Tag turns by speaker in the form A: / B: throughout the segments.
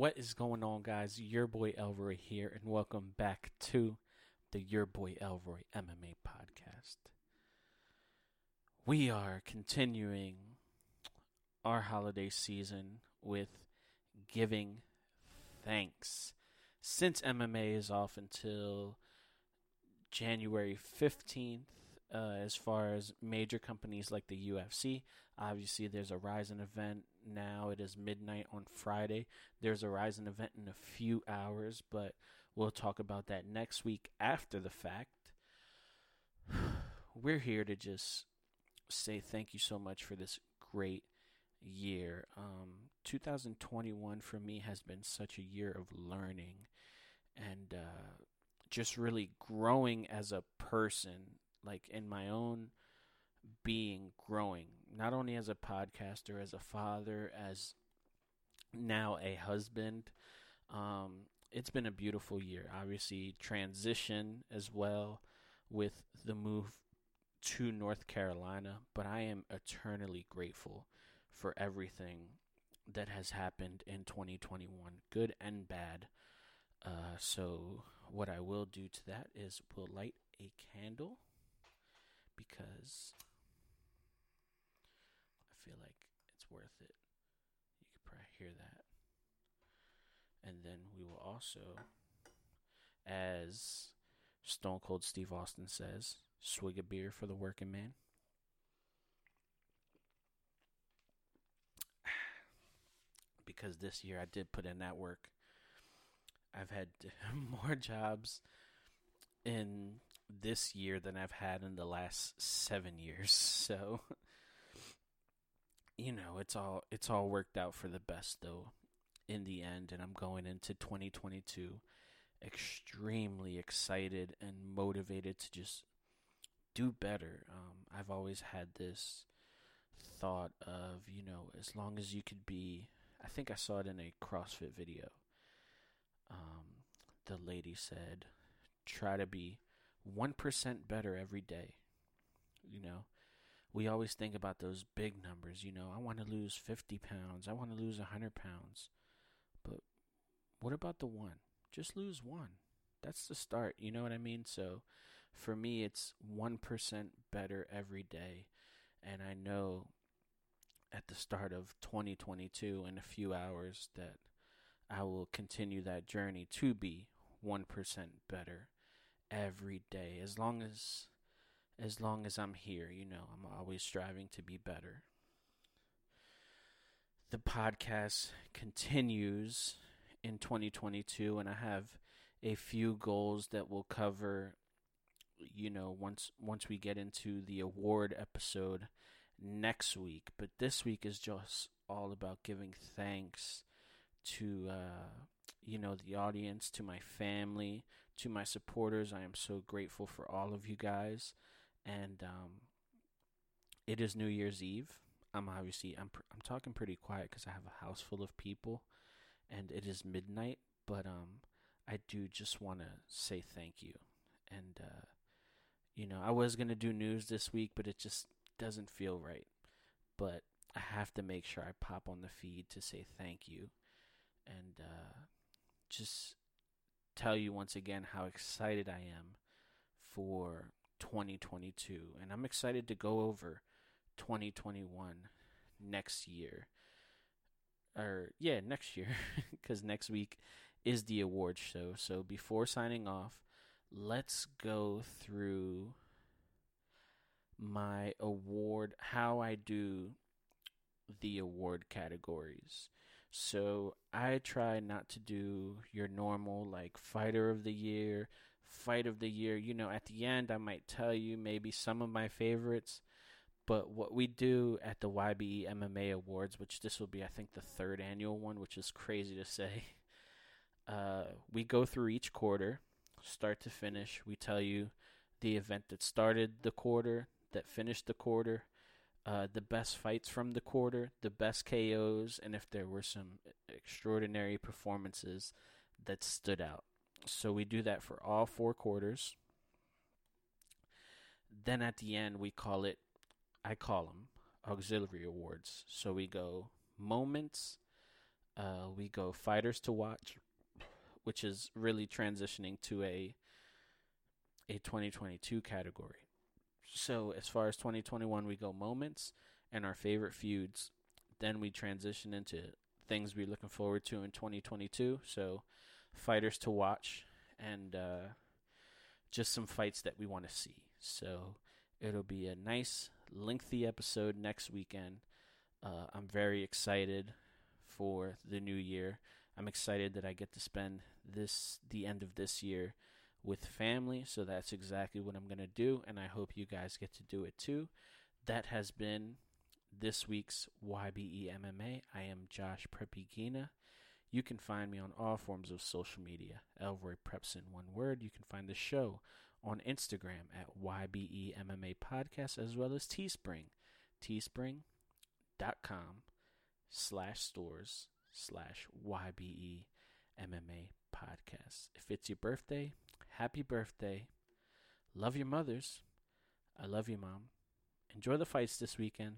A: What is going on, guys? Your boy Elroy here, and welcome back to the Your Boy Elroy MMA podcast. We are continuing our holiday season with giving thanks. Since MMA is off until January 15th, uh, as far as major companies like the UFC. Obviously, there's a Rizin event now. It is midnight on Friday. There's a Rizin event in a few hours, but we'll talk about that next week after the fact. We're here to just say thank you so much for this great year. Um, 2021 for me has been such a year of learning and uh, just really growing as a person like in my own being growing, not only as a podcaster, as a father, as now a husband. Um, it's been a beautiful year. Obviously, transition as well with the move to North Carolina, but I am eternally grateful for everything that has happened in 2021, good and bad. Uh, so, what I will do to that is we'll light a candle because I feel like it's worth it. You could probably hear that. And then we will also, as Stone Cold Steve Austin says, swig a beer for the working man. Because this year I did put in that work. I've had more jobs in this year than I've had in the last seven years. So, you know, it's all it's all worked out for the best though, in the end. And I'm going into 2022 extremely excited and motivated to just do better. Um, I've always had this thought of, you know, as long as you could be. I think I saw it in a CrossFit video. Um, the lady said, try to be 1% better every day. You know, we always think about those big numbers. You know, I want to lose 50 pounds, I want to lose 100 pounds. But what about the one? Just lose one. That's the start. You know what I mean? So for me, it's 1% better every day. And I know at the start of 2022, in a few hours, that I will continue that journey to be 1% better every day as long as as long as I'm here, you know, I'm always striving to be better. The podcast continues in 2022 and I have a few goals that will cover you know once once we get into the award episode next week, but this week is just all about giving thanks to uh you know, the audience, to my family, to my supporters. I am so grateful for all of you guys. And um, it is New Year's Eve. I'm obviously I'm I'm talking pretty quiet because I have a house full of people, and it is midnight. But um, I do just want to say thank you, and uh, you know, I was gonna do news this week, but it just doesn't feel right. But I have to make sure I pop on the feed to say thank you, and uh, just tell you once again how excited I am for 2022. And I'm excited to go over 2021 next year. Or, yeah, next year, because next week is the award show. So before signing off, let's go through my award, how I do the award categories. So I try not to do your normal like fighter of the year, fight of the year. You know, at the end I might tell you maybe some of my favorites. But what we do at the YBE MMA Awards, which this will be I think the third annual one, which is crazy to say. Uh, we go through each quarter, start to finish. We tell you the event that started the quarter, that finished the quarter, uh, the best fights from the quarter, the best KOs, and if there were some extraordinary performances that stood out. So we do that for all four quarters. Then at the end, we call it, I call them auxiliary awards. So we go moments Uh, we go fighters to watch, which is really transitioning to a a 2022 category. So as far as 2021, we go moments and our favorite feuds. Then we transition into things we're looking forward to in 2022. So fighters to watch and uh, just some fights that we want to see. So it'll be a nice, lengthy episode next weekend. Uh, I'm very excited for the new year. I'm excited that I get to spend this the end of this year with family. So that's exactly what I'm going to do, and I hope you guys get to do it too. That has been this week's YBE MMA. I am Josh Prep Iguina. You can find me on all forms of social media. Elroy Prepson one word. You can find the show on Instagram at YBE MMA Podcast as well as Teespring. Teespring.com slash stores slash YBE MMA Podcast. If it's your birthday, happy birthday. Love your mothers. I love you, Mom. Enjoy the fights this weekend,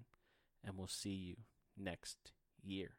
A: and we'll see you next year.